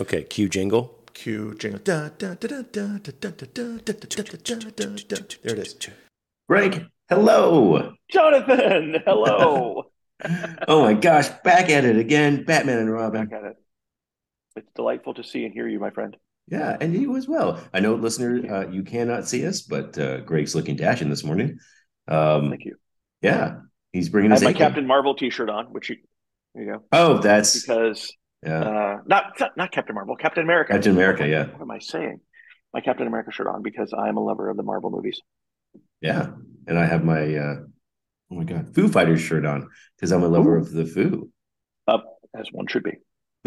Okay, cue jingle. Cue jingle. There it is. Greg, hello. Jonathan, hello. oh my gosh, back at it again. Batman and Robin. Back at it. It's delightful to see and hear you, my friend. Yeah, and you as well. I know, listener, uh, you cannot see us, but uh, Greg's looking dashing this morning. Um, Thank you. Yeah, he's bringing. I have my Captain Marvel T-shirt on, which you, you go. Oh, that's because yeah, uh, not, not Captain Marvel, Captain America. Captain America. Yeah, What am I saying? My Captain America shirt on because I'm a lover of the Marvel movies. yeah. And I have my uh, oh my god, Foo Fighters shirt on because I'm a lover Ooh. of the Foo. Up as one should be.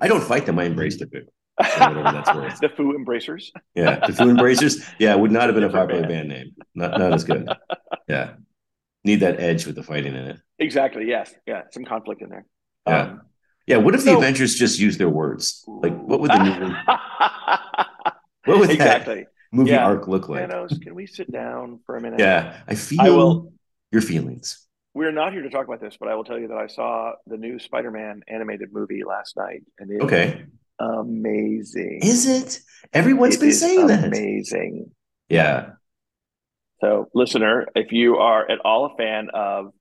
I don't fight them. I embrace the Foo. the Foo Embracers. Yeah, the Foo Embracers. Yeah, would not have been a popular band. band name. Not not as good. Yeah, need that edge with the fighting in it. Exactly. Yes. Yeah. Some conflict in there. Yeah. Um, Yeah, what if the Avengers just used their words? Like, what would the movie, what would that movie Yeah. arc look like? Thanos, can we sit down for a minute? Yeah, I feel I will- your feelings. We're not here to talk about this, but I will tell you that I saw the new Spider-Man animated movie last night, and it's Okay, amazing. is it? Everyone's It been saying that. Amazing. Yeah, So, listener, if you are at all a fan of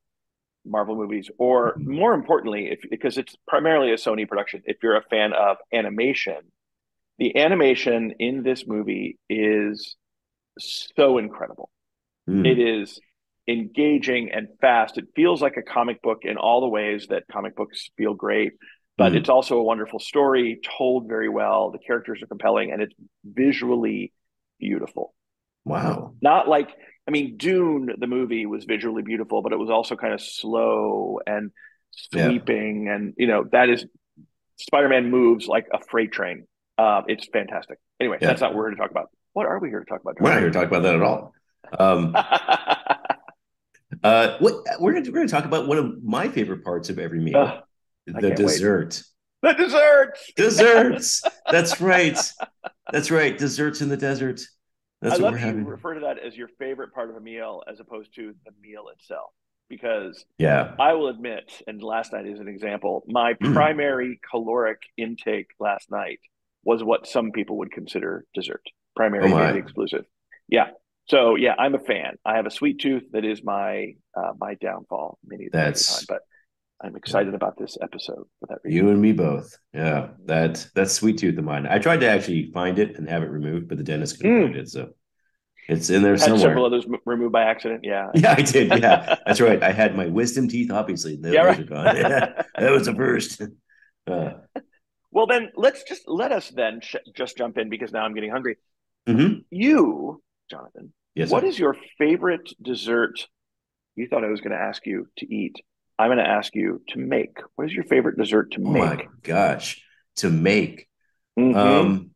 Marvel movies, or more importantly, if because it's primarily a Sony production, if you're a fan of animation, the animation in this movie is so incredible. Hmm. It is engaging and fast. It feels like a comic book in all the ways that comic books feel great, but Mhm. it's also a wonderful story told very well. The characters are compelling and it's visually beautiful. wow. Not like, I mean, Dune, the movie was visually beautiful, but it was also kind of slow and Yeah. sweeping. And, you know, that is Spider Man moves like a freight train. Uh, it's fantastic. Anyway, Yeah. that's not what we're here to talk about. What are we here to talk about? We're not here to talk about that at all. Um, uh, what we're we're to talk about one of my favorite parts of every meal, Ugh, I the can't wait. dessert. the desserts. Desserts. That's right. That's right. Desserts in the desert. That's I love that you refer to that as your favorite part of a meal as opposed to the meal itself. Because Yeah. I will admit, and last night is an example, my Mm. primary caloric intake last night was what some people would consider dessert, primary Oh and exclusive. Yeah. So yeah, I'm a fan. I have a sweet tooth that is my uh, my downfall many many That's- time, but I'm excited about this episode for that reason. You and me both. Yeah, that that's sweet tooth of mine. I tried to actually find it and have it removed, but the dentist couldn't Mm. find it, so it's in there Had somewhere. several others removed by accident. Yeah. Yeah, I did. Yeah, that's right. I had my wisdom teeth. Obviously, those Yeah, right. gone. Yeah, that was the first. Uh, Well, then let's just let us then sh- just jump in because now I'm getting hungry. mhm. You, Jonathan, Yes. what sir. is your favorite dessert? You thought I was going to ask you to eat. I'm going to ask you to make. What is your favorite dessert to Oh my make? gosh, to make. Mhm. Um,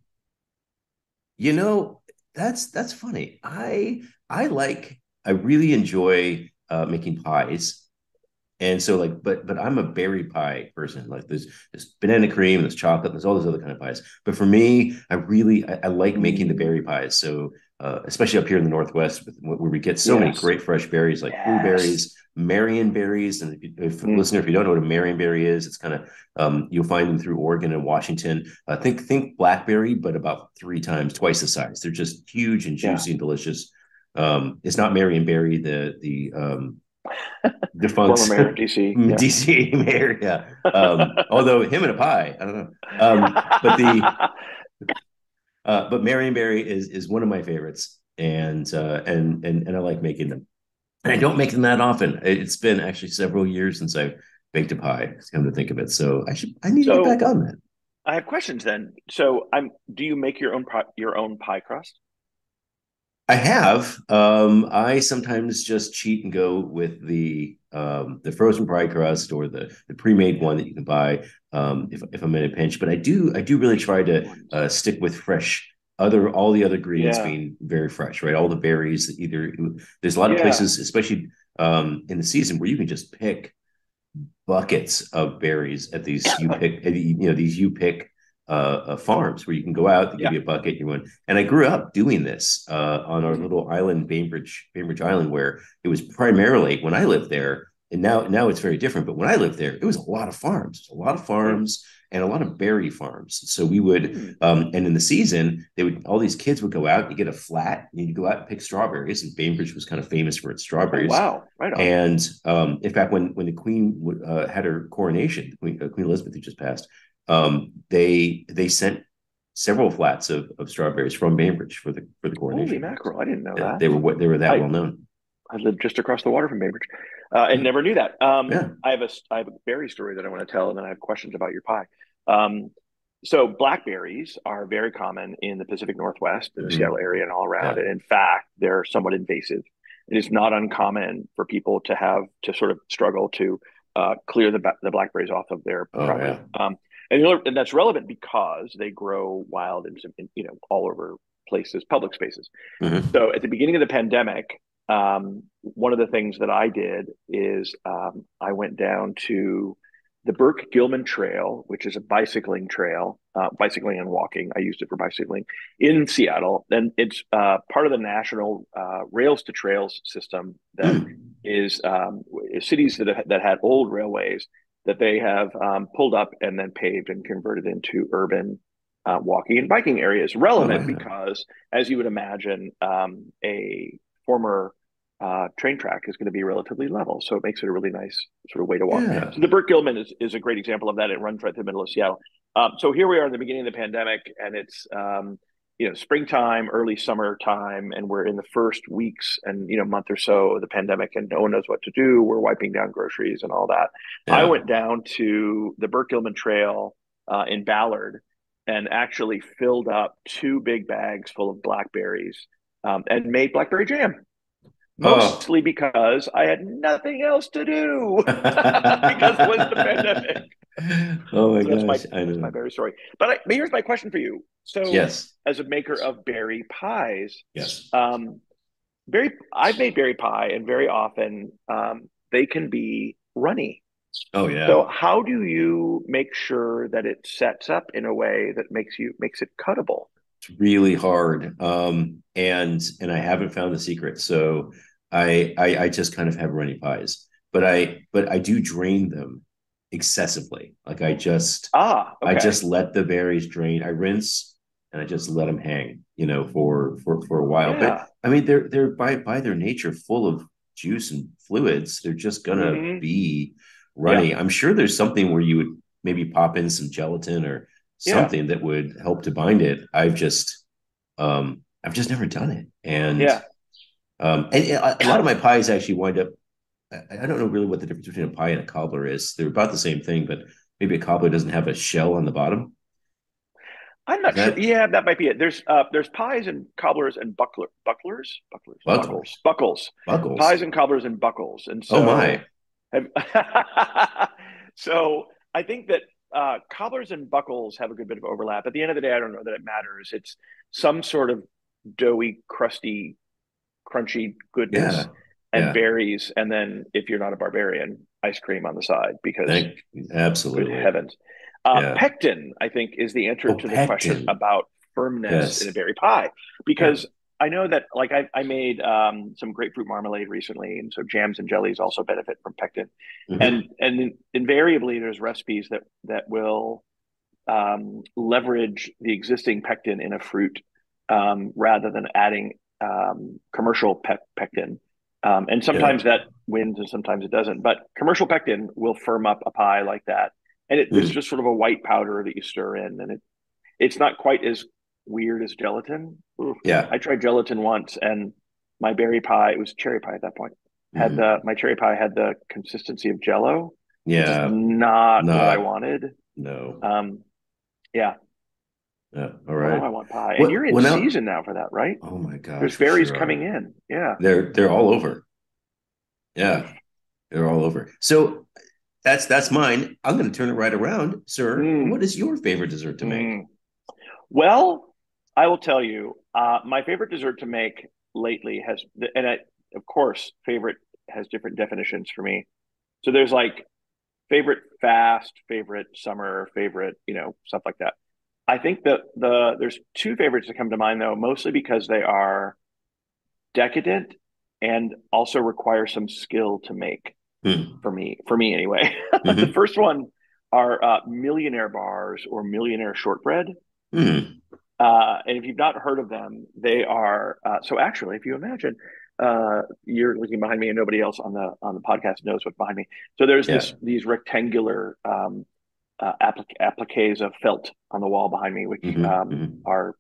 you know, that's that's funny. I I like I really enjoy uh, making pies. And so like, but but I'm a berry pie person. Like there's there's banana cream, there's chocolate, there's all those other kind of pies. But for me, I really I, I like making the berry pies. So uh, especially up here in the Northwest, where we get so many great fresh berries like Yes. blueberries, Marion berries. And if, you, if Mm. listener, if you don't know what a Marion berry is, it's kind of um, you'll find them through Oregon and Washington. Uh, think think blackberry, but about three times, twice the size. They're just huge and Yeah. juicy and delicious. Um, it's not Marion berry, the the um, defunct Former mayor of DC. Yeah. DC mayor. Yeah. Um, although him and a pie, I don't know. Um, but the uh, but Marionberry is is one of my favorites, and uh, and and and I like making them. And I don't make them that often. It's been actually several years since I've baked a pie. Come to think of it, so I should I need to get back on that. I have questions then. So, I'm. Do you make your own pie, your own pie crust? I have. Um, I sometimes just cheat and go with the um, the frozen pie crust or the the pre made one that you can buy um, if if I'm in a pinch. But I do I do really try to uh, stick with fresh. Other all the other ingredients Yeah. being very fresh, right? All the berries that either there's a lot of Yeah. places, especially um, in the season, where you can just pick buckets of berries at these you pick you know these you pick uh, uh, farms where you can go out, they Yeah. give you a bucket, you win. And I grew up doing this uh, on our little island, Bainbridge, Bainbridge Island, where it was primarily when I lived there. And now, now it's very different. But when I lived there, it was a lot of farms, a lot of farms, and a lot of berry farms. So we would, Hmm. um, and in the season, they would all these kids would go out. You get a flat, and you go out and pick strawberries. And Bainbridge was kind of famous for its Oh, strawberries. wow, right on. And um, in fact, when when the Queen uh, had her coronation, Queen, uh, Queen Elizabeth who just passed, um, they they sent several flats of, of strawberries from Bainbridge for the for the coronation. Holy mackerel! I didn't know Yeah, that. They were what they were that I- well known. I lived just across the water from Bainbridge, uh, and never knew that. Um, Yeah. I have a I have a berry story that I want to tell, and then I have questions about your pie. Um, so blackberries are very common in the Pacific Northwest, in the Mhm. Seattle area, and all around. Yeah. And in fact, they're somewhat invasive. It is not uncommon for people to have to sort of struggle to uh, clear the the blackberries off of their Oh, property. Um, and, and that's relevant because they grow wild in, some, in you know all over places, public spaces. Mhm. So at the beginning of the pandemic, um, one of the things that I did is um, I went down to the Burke Gilman Trail, which is a bicycling trail, uh, bicycling and walking. I used it for bicycling in Seattle, and it's uh, part of the national uh, Rails to Trails system that Hmm. is um, cities that have, that had old railways that they have um, pulled up and then paved and converted into urban uh, walking and biking areas. Relevant Oh, because, as you would imagine, um, a former uh, train track is going to be relatively level, so it makes it a really nice sort of way to walk. Yeah. So the Burke Gilman is, is a great example of that. It runs right through the middle of Seattle. Um, so here we are in the beginning of the pandemic, and it's um, you know springtime, early summer time and we're in the first weeks and you know month or so of the pandemic, and no one knows what to do. We're wiping down groceries and all that. I went down to the Burke Gilman Trail uh, in Ballard and actually filled up two big bags full of blackberries um, and made blackberry jam. Oh. Mostly because I had nothing else to do because it was the pandemic. Oh my So that's my! I that's know. my berry story. But, I, but here's my question for you. So, Yes. as a maker of berry pies, Yes. um, berry I've made berry pie, and very often um, they can be runny. Oh yeah. So, how do you make sure that it sets up in a way that makes you makes it cuttable? it's really hard um and and i haven't found the secret so I, I i just kind of have runny pies but i but i do drain them excessively like i just Ah, okay. i just let the berries drain i rinse and i just let them hang you know for for for a while Yeah. but i mean they're they're by by their nature full of juice and fluids they're just gonna Mhm. be runny i'm sure there's something where you would maybe pop in some gelatin or Yeah. something that would help to bind it. I've just, um, I've just never done it. And Yeah. um, and a lot of my pies actually wind up. I, I don't know really what the difference between a pie and a cobbler is. They're about the same thing, but maybe a cobbler doesn't have a shell on the bottom. I'm not that- sure. Yeah, that might be it. There's uh, there's pies and cobblers and buckler bucklers bucklers Buckles. buckles buckles pies and cobblers and buckles and so oh my! have- so I think that uh, cobblers and buckles have a good bit of overlap. At the end of the day, I don't know that it matters. It's some sort of doughy, crusty, crunchy goodness Yeah. And yeah. berries, and then if you're not a barbarian, ice cream on the side because Thank absolutely. heavens. Uh, Yeah. Pectin, I think, is the answer Oh, to the question about firmness Yes. in a berry pie. Because I know that, like, I, I made um, some grapefruit marmalade recently, and so jams and jellies also benefit from pectin. Mhm. And and invariably, there's recipes that that will um, leverage the existing pectin in a fruit um, rather than adding um, commercial pe- pectin. Um, and sometimes that wins, and sometimes it doesn't. But commercial pectin will firm up a pie like that, and it, it's Mm. just sort of a white powder that you stir in, and it it's not quite as weird as gelatin. Oof. yeah. I tried gelatin once, and my berry pie it was cherry pie at that point had Mhm. the my cherry pie had the consistency of Jello. yeah. Just not what I wanted. No. Um, yeah, Yeah. All right. right. I want pie, What- and you're in I- season now for that, right? Oh my gosh. There's berries sure coming in. Yeah. They're they're all over. Yeah, they're all over. So that's that's mine. I'm going to turn it right around, sir. Mm. What is your favorite dessert to make? Mm. Well, I will tell you, uh, my favorite dessert to make lately has, and I, of course, favorite has different definitions for me. So there's like favorite fast, favorite summer, favorite, you know, stuff like that. I think that the there's two favorites that come to mind though, mostly because they are decadent and also require some skill to make Hmm. for me, for me anyway. the Mhm. first one are uh, millionaire bars or millionaire shortbread. Hmm. Uh, and if you've not heard of them, they are uh, so. Actually, if you imagine, uh, you're looking behind me, and nobody else on the on the podcast knows what's behind me. So there's Yeah. this these rectangular um, uh, applique, appliques of felt on the wall behind me, which Mhm, um, mhm. are.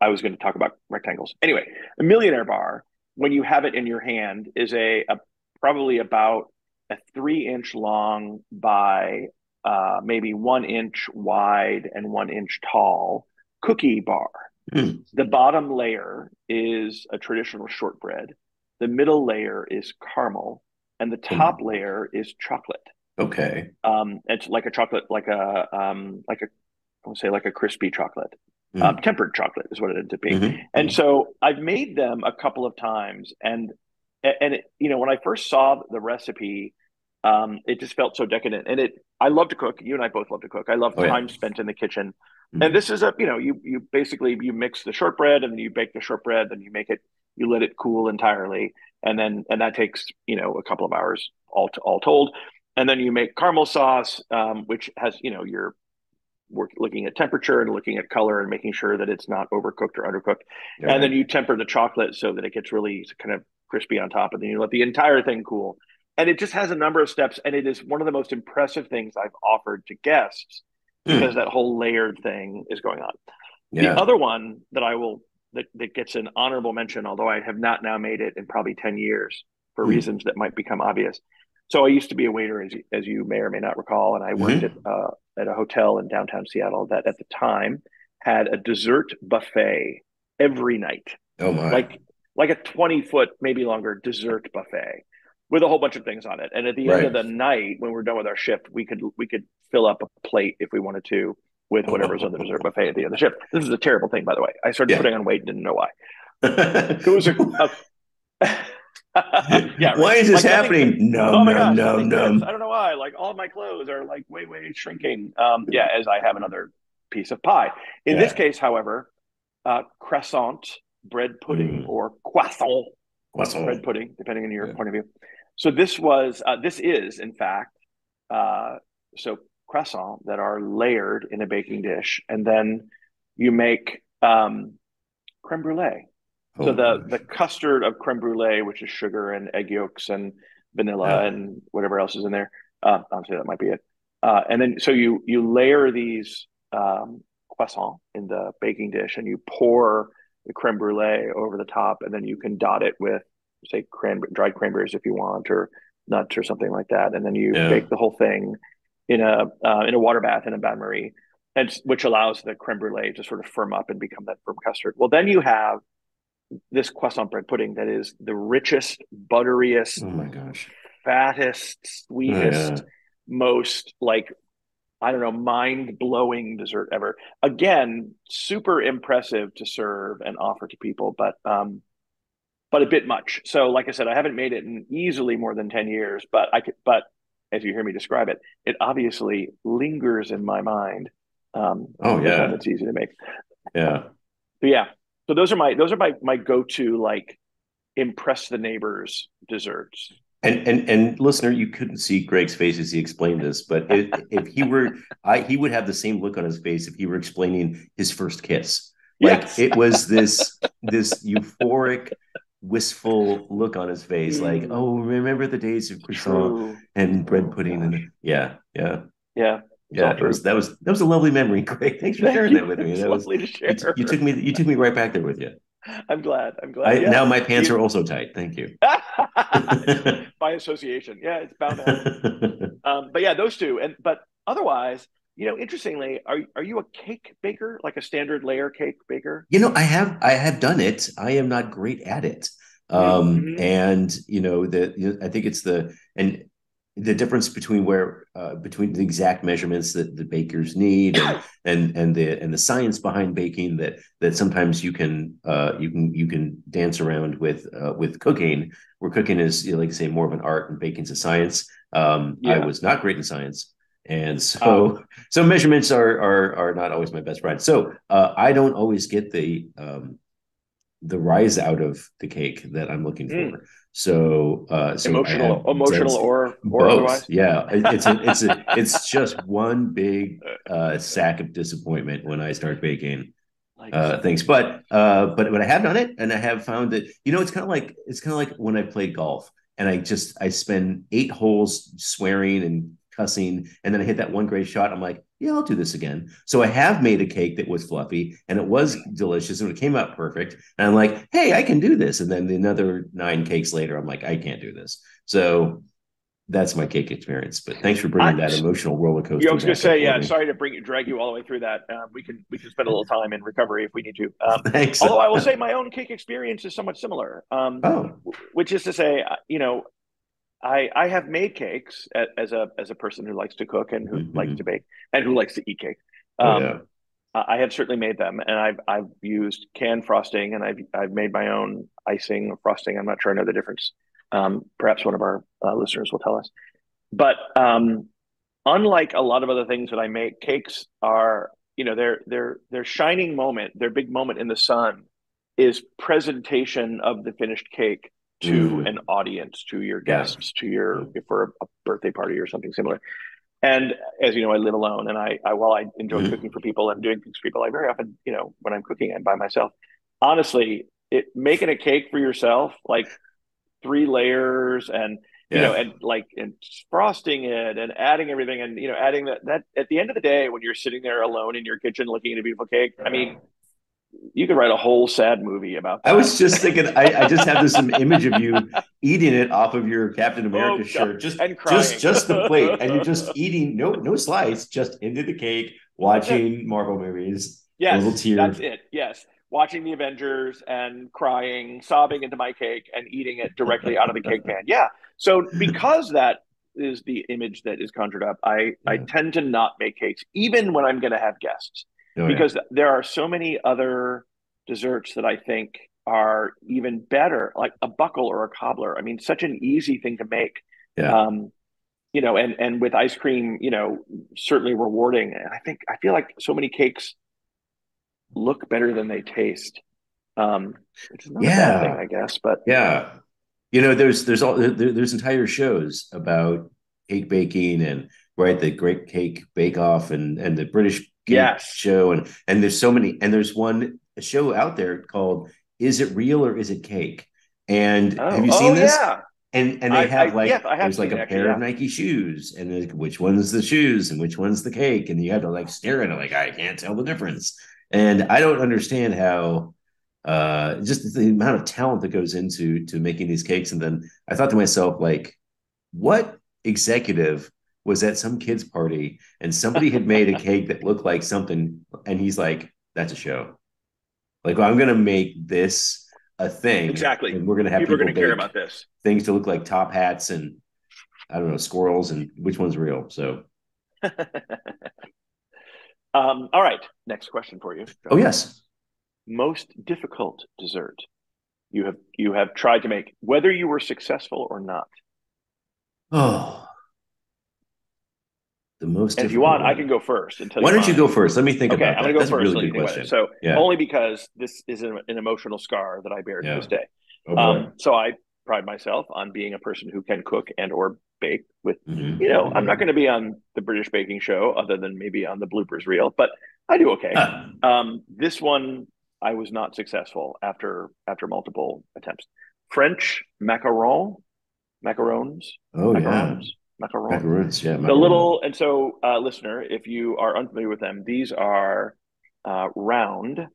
I was going to talk about rectangles. Anyway, a millionaire bar, when you have it in your hand, is a, a probably about a three inch long by uh, maybe one inch wide and one inch tall cookie bar. Hmm. The bottom layer is a traditional shortbread. The middle layer is caramel, and the top layer is chocolate. Okay. Um, it's like a chocolate, like a um, like a I would say like a crispy chocolate, Hmm. um, tempered chocolate is what it ends up being. Mhm, And so I've made them a couple of times, and and it, you know when I first saw the recipe, um, it just felt so decadent. And it, I love to cook. You and I both love to cook. I love Oh, yeah. time spent in the kitchen. Mhm. And this is a you know you you basically you mix the shortbread and then you bake the shortbread, and you make it, you let it cool entirely, and then and that takes you know a couple of hours all to, all told. And then you make caramel sauce, um, which has you know your work looking at temperature and looking at color and making sure that it's not overcooked or undercooked. Yeah. And then you temper the chocolate so that it gets really kind of crispy on top, and then you let the entire thing cool. And it just has a number of steps, and it is one of the most impressive things I've offered to guests Hmm. because that whole layered thing is going on. yeah. The other one that I will that, that gets an honorable mention, although I have not now made it in probably 10 years for Hmm. reasons that might become obvious. So I used to be a waiter, as you, as you may or may not recall, and I worked Mm-hmm. at uh, at a hotel in downtown Seattle that at the time had a dessert buffet every night, oh my. like like a 20 foot, maybe longer dessert buffet with a whole bunch of things on it. And at the end of the night, when we're done with our shift, we could we could fill up a plate if we wanted to with whatever's on the dessert buffet at the end of the shift. This is a terrible thing, by the way. I started Yeah. putting on weight and didn't know why. It was a, a yeah. Why is this Like, happening? No, oh my no, gosh, no, nothing no. fits. I don't know why. Like all my clothes are like way, way shrinking. Um, yeah, as I have another piece of pie. In this case, however, uh, croissant bread pudding Mm. or croissant Croissant. bread pudding, depending on your Yeah. point of view. So this was, uh, this is in fact, uh, so croissant that are layered in a baking dish, and then you make um, creme brulee. Oh so the the custard of creme brulee, which is sugar and egg yolks and vanilla Yeah. and whatever else is in there. Uh, honestly, that might be it. Uh, and then so you you layer these um, croissant in the baking dish, and you pour the creme brulee over the top, and then you can dot it with say cran- dried cranberries if you want, or nuts or something like that, and then you Yeah. bake the whole thing in a uh, in a water bath in a bain marie, and which allows the creme brulee to sort of firm up and become that firm custard. Well, then you have this croissant bread pudding that is the richest, butteriest, Oh my gosh. fattest, sweetest, Oh, yeah. most like I don't know, mind blowing dessert ever. Again, super impressive to serve and offer to people, but um, but a bit much. So, like I said, I haven't made it in easily more than ten years, but I could, but as you hear me describe it, it obviously lingers in my mind. Um, Oh, yeah. it's easy to make. Yeah. But yeah, so those are my those are my my go to like impress the neighbors desserts. And and and listener, you couldn't see Greg's face as he explained this, but if, if he were, I he would have the same look on his face if he were explaining his first kiss. Like Yes. it was this this euphoric, wistful look on his face, like Mm. oh, remember the days of croissant True. and bread Oh, pudding, gosh. and yeah, yeah, Yeah. Yeah. Was, that was that was a lovely memory, Greg. Thanks for Thank sharing you. that with me. That was lovely to share. you, you took me you took me right back there with you. I'm glad. I'm glad. I, yeah. Now my pants You- are also tight. Thank you. By association. Yeah, it's bound to happen. um, but yeah, those two. And but otherwise, you know, interestingly, are are you a cake baker, like a standard layer cake baker? You know, I have I have done it. I am not great at it. Um, Mhm. and you know, the you know, I think it's the and the difference between where uh, between the exact measurements that the bakers need and and and the and the science behind baking that that sometimes you can uh, you can you can dance around with uh, with cooking where cooking is you know, like I say more of an art and baking's a science. Um, I was not great in science. And so, Oh. so measurements are are are not always my best friend. So uh, I don't always get the um, the rise out of the cake that I'm looking for. So, uh, so emotional, emotional, or or both. otherwise. Yeah, it's a, it's a, it's just one big uh, sack of disappointment when I start baking uh, things. But uh, but but I have done it, and I have found that you know it's kind of like it's kind of like when I play golf, and I just I spend eight holes swearing and cussing, and then I hit that one great shot. I'm like, yeah, I'll do this again. So I have made a cake that was fluffy, and it was delicious, and it came out perfect. And I'm like, hey, I can do this. And then another nine cakes later, I'm like, I can't do this. So. That's my cake experience, but thanks for bringing I- that emotional roller coaster. Yeah, I was going to say, yeah. Sorry to bring drag you all the way through that. Um, we can we can spend a little time in recovery if we need to. Um, Thanks. although I will say, my own cake experience is somewhat similar. Um, oh, which is to say, uh, you know, I I have made cakes as a as a person who likes to cook and who Mhm. likes to bake and who likes to eat cake. Um, yeah. I I have certainly made them, and I've I've used canned frosting, and I've I've made my own icing or frosting. I'm not sure I know the difference. Um, perhaps one of our uh, listeners will tell us. But um, unlike a lot of other things that I make, cakes are you know their their their shining moment, their big moment in the sun, is presentation of the finished cake to Mm. an audience, to your Yeah. guests, to your for a, birthday party or something similar. And as you know, I live alone, and I, I while I enjoy Mhm. cooking for people and doing things for people, I very often, you know, when I'm cooking, I'm by myself. Honestly, it making a cake for yourself, like three layers, and you Yeah. know, and like and frosting it and adding everything, and you know, adding that that at the end of the day, when you're sitting there alone in your kitchen looking at a beautiful cake, I mean, you could write a whole sad movie about. That. I was just thinking, I, I just have this image of you eating it off of your Captain oh, America Oh, shirt, just And crying. just just the plate, and you're just eating no no slice, just into the cake, watching Marvel movies. Yes, a little tear. that's it. Yes, watching the Avengers and crying, sobbing into my cake, and eating it directly out of the cake pan. Yeah. So because that is the image that is conjured up, I I tend to not make cakes, even when I'm going to have guests, Oh, yeah. because there are so many other desserts that I think are even better, like a buckle or a cobbler. I mean, such an easy thing to make. Yeah. Um, you know, and and with ice cream, you know, certainly rewarding. And I think I feel like so many cakes look better than they taste. Um, which is not a Yeah. bad thing, I guess. But Yeah, you know, there's there's all there, there's entire shows about cake baking and right the Great Cake Bake Off and and the British Yes. show and and there's so many and there's one show out there called Is It Real or Is It Cake? And oh, have you oh, seen this? Yeah. And and they I- have I- like yes, I have there's like a pair actually, of Nike shoes and like, which one's the shoes and which one's the cake and you have to like stare at it like I can't tell the difference. And I don't understand how uh just the amount of talent that goes into to making these cakes and then I thought to myself like what executive was at some kids party and somebody had made a cake that looked like something and he's like that's a show. Like well, I'm going to make this a thing. Exactly. And we're going to have People people, are going to care about this. things to look like top hats and I don't know squirrels and which one's real. So um, all right. Next question for you. oh yes, Most difficult dessert you have you have tried to make, whether you were successful or not. oh the most. And if you want, I can go first and tell Why don't you go first? Let me think okay, about I'm that. going to go That's first. a really good question. So Yeah. only because this is an, an emotional scar that I bear to Yeah. this day. Oh. Um, so I pride myself on being a person who can cook and or bake with Mhm. you know, I'm not going to be on the British baking show other than maybe on the bloopers reel, but I do okay. Ah, Um, this one I was not successful after after multiple attempts. French macaron, macarons, oh yeah, macarons. Yeah, The little and so, uh, listener, if you are unfamiliar with them, these are uh, round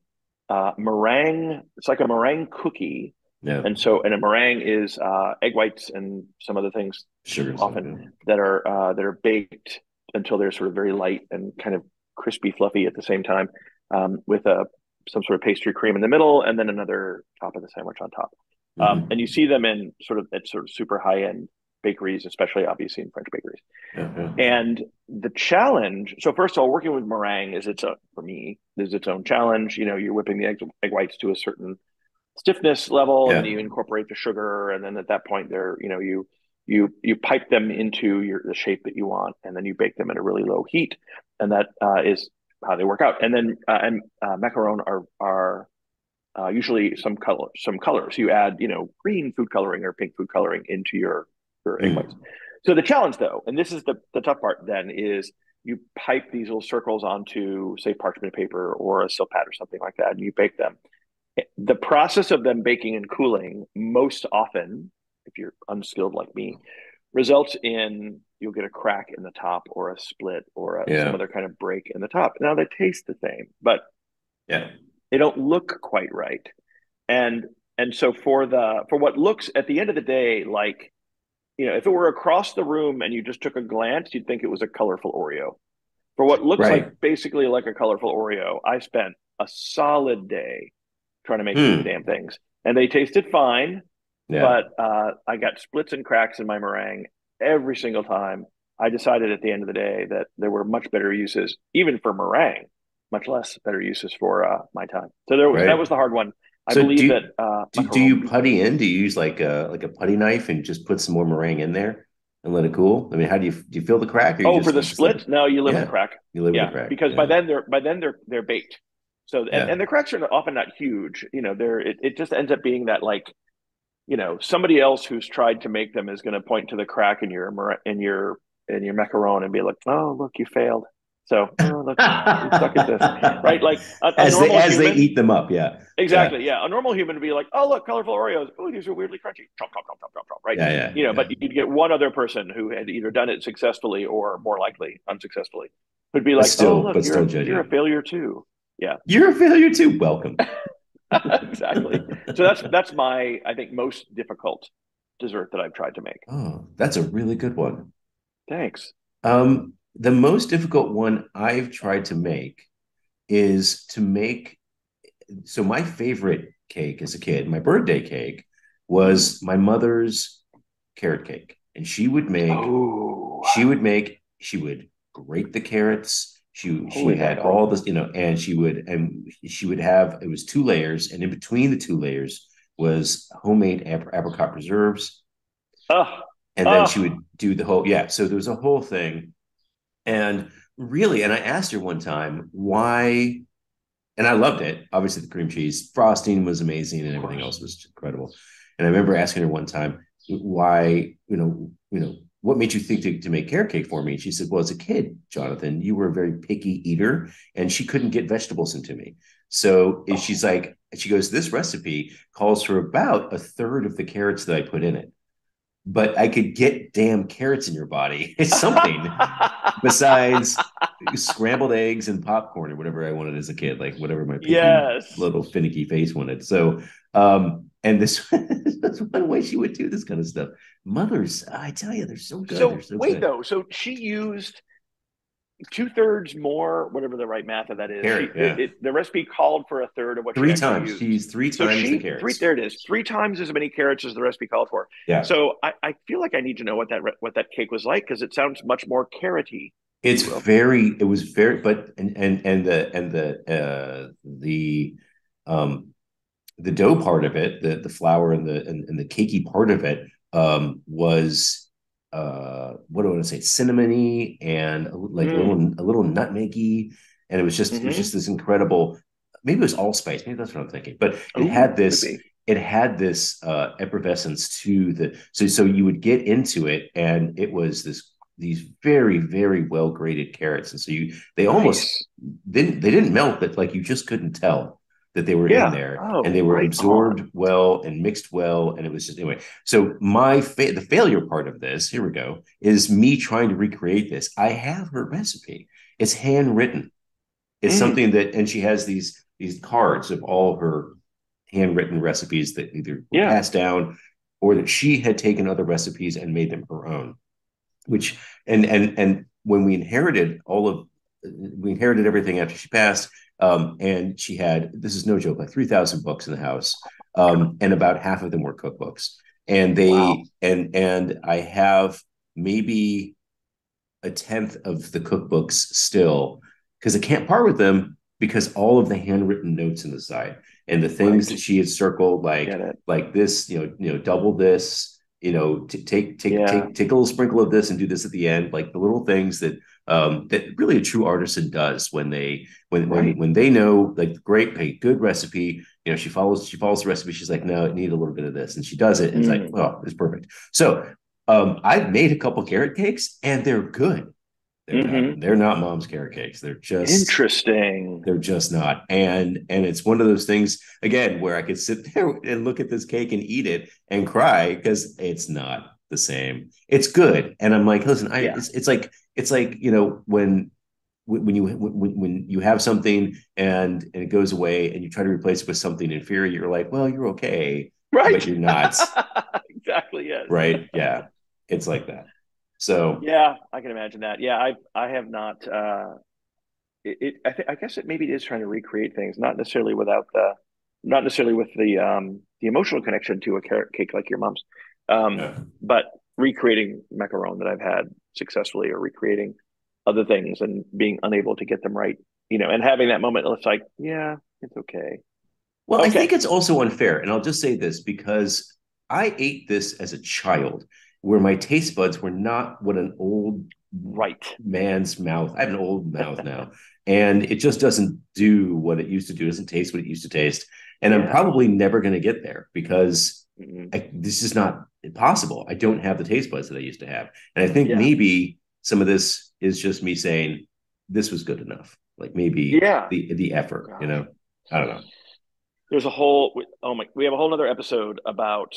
uh, meringue. It's like a meringue cookie, Yeah, and so and a meringue is uh, egg whites and some other things sugar. often yeah. that are uh, that are baked until they're sort of very light and kind of crispy, fluffy at the same time, um, with a some sort of pastry cream in the middle, and then another top of the sandwich on top. Um, Mhm. and you see them in sort of at sort of super high end bakeries, especially obviously in French bakeries. Yeah, yeah. And the challenge, so first of all, working with meringue is its own, for me, is its own challenge. You know, you're whipping the egg, egg whites to a certain stiffness level, and you incorporate the sugar, and then at that point, they're, you know, you you you pipe them into your the shape that you want, and then you bake them at a really low heat, and that uh, is how they work out. And then uh, and uh, macaron are are uh, usually some color, some colors. You add, you know, green food coloring or pink food coloring into your egg Mm. So the challenge, though, and this is the the tough part, then is you pipe these little circles onto, say, parchment paper or a Silpat or something like that, and you bake them. The process of them baking and cooling, most often, if you're unskilled like me, results in you'll get a crack in the top or a split or a, Yeah. some other kind of break in the top. Now they taste the same, but Yeah. they don't look quite right and and so for the for what looks at the end of the day like you know if it were across the room and you just took a glance you'd think it was a colorful oreo for what looks Right. like basically like a colorful oreo i spent a solid day trying to make Hmm. these damn things and they tasted fine Yeah. but uh, i got splits and cracks in my meringue every single time i decided at the end of the day that there were much better uses even for meringue much less better uses for uh, my time so there was Right. that was the hard one i So believe do you- that uh, do, do you putty in? Do you use like a like a putty knife and just put some more meringue in there and let it cool? I mean, how do you do you feel the crack? Or you oh for the you just let split no you live Yeah. with crack You live yeah with crack because yeah. by then they're by then they're they're baked so and, Yeah. and the cracks are often not huge you know they're it, it just ends up being that like you know somebody else who's tried to make them is going to point to the crack in your in your in your macaron and be like oh look you failed so oh, look you suck at this right like a, a as they as they eat them up, yeah, exactly yeah. a normal human would be like oh look colorful oreos oh these are weirdly crunchy chomp chomp chomp chomp chomp right yeah, yeah. you know yeah. but you'd get one other person who had either done it successfully or more likely unsuccessfully who'd be But like still- oh look but you're, still a- judging. you're a failure too Yeah, you're a failure too. Welcome. exactly so that's that's my i think most difficult dessert that i've tried to make Oh, that's a really good one. thanks Um, the most difficult one I've tried to make is to make. So my favorite cake as a kid, my birthday cake, was my mother's carrot cake, and she would make. oh She would make. She would grate the carrots. She she Holy had mackerel. all this, you know, and she would and she would have it was two layers, and in between the two layers was homemade ap- apricot preserves oh, and then Oh. she would do the whole yeah so there was a whole thing and really and i asked her one time why and i loved it. Obviously the cream cheese frosting was amazing and everything else was incredible. And i remember asking her one time why you know you know what made you think to, to make carrot cake for me? And she said well as a kid jonathan you were a very picky eater and she couldn't get vegetables into me. So she's like she goes this recipe calls for about a third of the carrots that i put in it but I could get damn carrots in your body. It's something besides scrambled eggs and popcorn or whatever I wanted as a kid, like whatever my yes little finicky face wanted. So, um, and this that's one way she would do this kind of stuff. Mothers, I tell you, they're so good. so they're so wait good. though so she used two-thirds more whatever the right math of that is Carrot, She- yeah. it- it- the recipe called for a third of what Three times. used. She used three so times she the carrots. three there it is three times as many carrots as the recipe called for Yeah. so i, I feel like i need to know what that re- what that cake was like because it sounds much more carroty It's very. It was very. But and and and the and the uh the um the dough part of it, the the flour and the and, and the cakey part of it um was uh what do I want to say cinnamony and a- like a Mm. little a little nutmeggy and it was just it was Mhm. just this incredible maybe it was allspice maybe that's what I'm thinking but it Ooh, had this it had this uh, effervescence to the so so you would get into it and it was this these very very well grated carrots. And so you they almost didn't they didn't melt but like you just couldn't tell that they were Yeah. in there Oh, and they were right absorbed on. well and mixed well and it was just anyway so my fa- the failure part of this here we go is me trying to recreate this i have her recipe it's handwritten it's Mm. something that and she has these these cards of all her handwritten recipes that either were Yeah. passed down or that she had taken other recipes and made them her own which and and and when we inherited all of we inherited everything after she passed um and she had this is no joke like 3000 books in the house um and about half of them were cookbooks and they Wow. and and i have maybe a tenth of the cookbooks still because i can't part with them because all of the handwritten notes in the side and the things Right. that she had circled like like this, you know, you know, double this, you know, t- take take Yeah. take take a little sprinkle of this and do this at the end, like the little things that um that really a true artisan does when they when Right. when when they know like great, hey, good recipe, You know, she follows she follows the recipe. She's like, no, it need a little bit of this, and she does it. And it's Mm. like, oh, it's perfect. So um, I've made a couple carrot cakes, and they're good. They're, not, Mhm. they're not mom's carrot cakes. They're just Interesting. they're just not. And and it's one of those things again where I could sit there and look at this cake and eat it and cry because it's not the same. It's good, and I'm like, listen, I Yeah. it's, it's like it's like you know when when you when, when you have something and and it goes away and you try to replace it with something inferior, you're like, well, you're okay, Right. but you're not, exactly. Yes. right? Yeah, it's like that. So Yeah, I can imagine that. Yeah, I I have not. Uh, it, it I think I guess it maybe it is trying to recreate things, not necessarily without the, not necessarily with the um the emotional connection to a carrot cake like your mom's, um, yeah. but recreating macaron that I've had successfully, or recreating other things and being unable to get them right, you know, and having that moment, it's like, yeah, it's okay. Well, I think it's also unfair, and I'll just say this because I ate this as a child, where my taste buds were not what an old Right. man's mouth. I have an old mouth now, and it just doesn't do what it used to do. It doesn't taste what it used to taste, and I'm probably never going to get there because Mhm. I, this is not possible. I don't have the taste buds that I used to have, and I think Yeah. maybe some of this is just me saying this was good enough. Like maybe Yeah. the the effort, you know. I don't know. there's a whole oh my we have a whole other episode about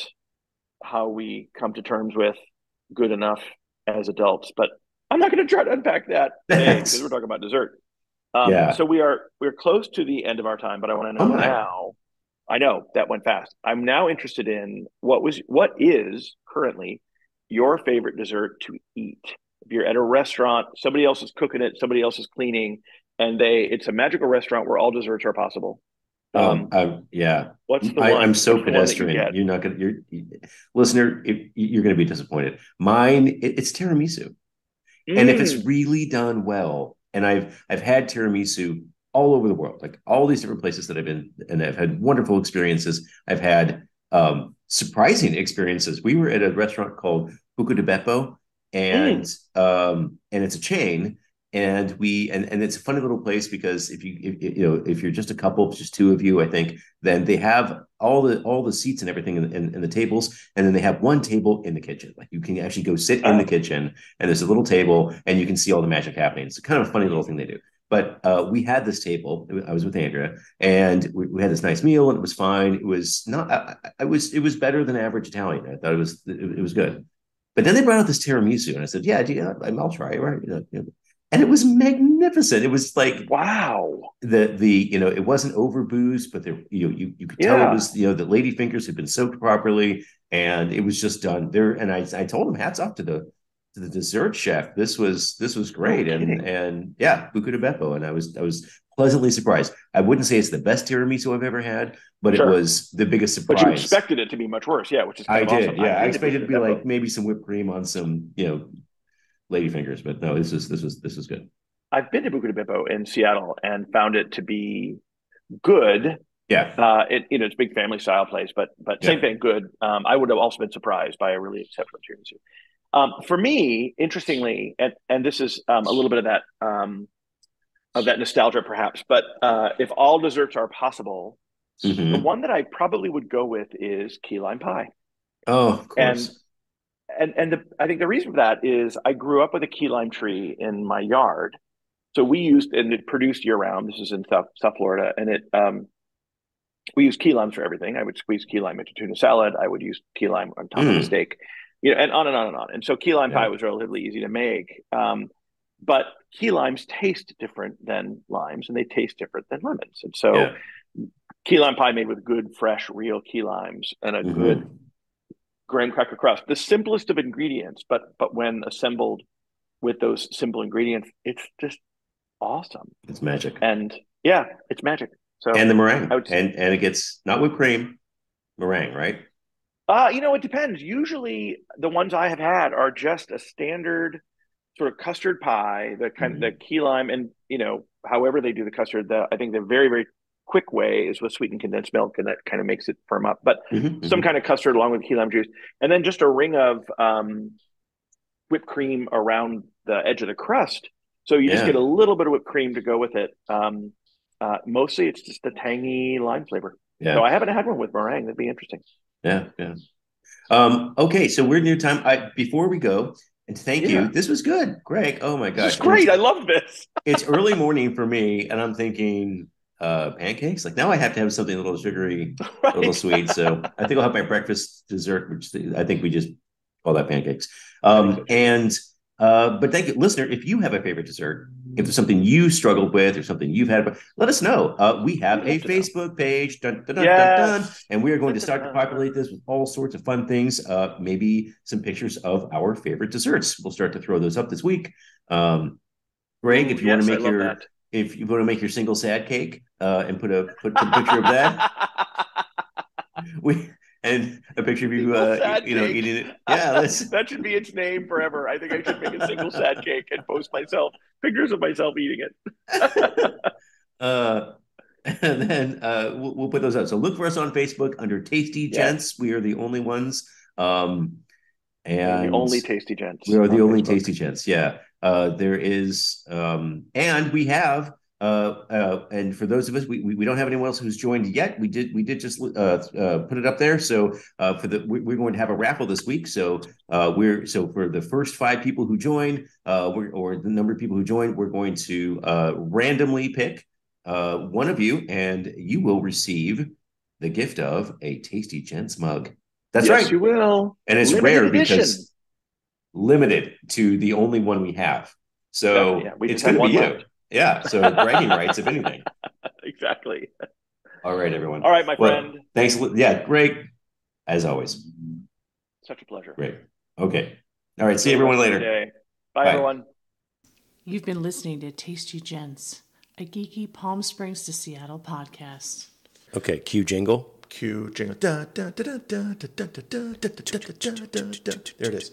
how we come to terms with good enough as adults but i'm not going to try to unpack that because we're talking about dessert um, Yeah. so we are we're close to the end of our time but i want to know Oh now i know that went fast i'm now interested in what was what is currently your favorite dessert to eat if you're at a restaurant somebody else is cooking it somebody else is cleaning and they it's a magical restaurant where all desserts are possible Um, um, yeah, What's the I, one? I'm so what's the one that you pedestrian. You are not gonna, you're, you, listener, you're gonna be disappointed. Mine, it, it's tiramisu, and if it's Mm, really done well, and I've I've had tiramisu all over the world, like all these different places that I've been, and I've had wonderful experiences. I've had um, surprising experiences. We were at a restaurant called Buca di Beppo, and um, and it's a chain. And we and, and it's a funny little place because if you if, you know if you're just a couple, just two of you, I think, then they have all the all the seats and everything in, in, in the tables, and then they have one table in the kitchen. Like you can actually go sit in the kitchen, and there's a little table, and you can see all the magic happening. It's kind of a funny little thing they do. But uh, we had this table. I was with Andrea, and we, we had this nice meal, and it was fine. It was not. I, I was. It was better than average Italian. I thought it was. It, it was good. But then they brought out this tiramisu, and I said, "Yeah, do you, I'll try it." Right? You know, know. And it was magnificent. It was like wow. the the you know it wasn't over boozed, but there you you you could tell Yeah. it was you know the lady fingers had been soaked properly, and it was just done there. And I I told him hats off to the to the dessert chef. This was this was great, No and and yeah, Buca di Beppo, and I was I was pleasantly surprised. I wouldn't say it's the best tiramisu I've ever had, but Sure. it was the biggest surprise. But you expected it to be much worse, yeah, which is kind I did, awesome. yeah. I hated expected it to be like maybe some whipped cream on some you know lady fingers, but no, this is this was this was good. I've been to Buca di Beppo in Seattle and found it to be good. Yeah, Uh, it you know it's a big family style place, but but same thing, good. Um, I would have also been surprised by a really exceptional tiramisu. Um, for me, interestingly, and and this is um, a little bit of that um, of that nostalgia, perhaps. But uh, if all desserts are possible, Mhm. the one that I probably would go with is key lime pie. oh, of course. and and the, I think the reason for that is I grew up with a key lime tree in my yard, so we used and it produced year round. This is in South South Florida, and it um, we use key limes for everything. I would squeeze key lime into tuna salad. I would use key lime on top of Mm. a steak, you know, and on and on and on. And so key lime Yeah. pie was relatively easy to make. Um, but key limes taste different than limes, and they taste different than lemons. And so Yeah. key lime pie made with good, fresh, real key limes and a Mhm. good graham cracker crust the simplest of ingredients but but when assembled with those simple ingredients it's just awesome It's magic. and yeah it's magic so and the meringue, and and it gets not whipped cream, meringue, right? Uh you know it depends usually the ones i have had are just a standard sort of custard pie the kind Mhm. the key lime and you know however they do the custard the i think the very very quick way is with sweetened condensed milk and that kind of makes it firm up but Mhm, some mhm. kind of custard along with key lime juice, and then just a ring of um, whipped cream around the edge of the crust. So you just get a little bit of whipped cream to go with it. Um, uh, mostly, it's just the tangy lime flavor. Yeah. So I haven't had one with meringue. That'd be interesting. Yeah, yeah. Um, okay, so we're near time. I before we go, and thank Yeah. you. This was good, Greg. Oh my gosh, This is great. I love this. it's early morning for me, and I'm thinking uh pancakes. Like now, I have to have something a little sugary, a little sweet. So I think I'll have my breakfast dessert, which I think we just call that pancakes. Um, and uh, but thank you, listener. If you have a favorite dessert, if there's something you struggled with or something you've had, let us know. Uh, we have a love to know. Facebook page, dun, dun, dun, Yes. dun, dun, and we are going to start to populate this with all sorts of fun things. Uh, maybe some pictures of our favorite desserts. We'll start to throw those up this week. Um, Greg, if you want to make your that. if you want to make your single sad cake uh, and put a put, put a picture of that, we and a picture of you uh, you know cake. eating it. Yeah, that should be its name forever. I think I should make a single sad cake and post myself pictures of myself eating it. uh, and then uh, we'll, we'll put those out. So look for us on Facebook under Tasty. Gents. We are the only ones. Um, and the only tasty gents. we are the on only Facebook. Tasty Gents. Yeah. Uh, there is, um, and we have. Uh, uh, and for those of us, we, we we don't have anyone else who's joined yet. We did we did just uh, uh, put it up there. So uh, for the we, we're going to have a raffle this week. So uh, we're so for the first five people who join, uh, we're, or the number of people who join, we're going to uh, randomly pick uh, one of you, and you will receive the gift of a Tasty Gents mug. That's yes, right, you will. and it's Limited rare edition. because limited to the only one we have. So Yeah, yeah, we it's going to be you. Yeah. So bragging rights, if anything. Exactly. All right, everyone. All right, my well, friend. Thanks. Yeah, great. As always. Such a pleasure. Great. Okay. All right. See everyone later. Bye, Bye, everyone. You've been listening to Tasty Gents, a geeky Palm Springs to Seattle podcast. Okay. Cue jingle. Cue jingle. There it is.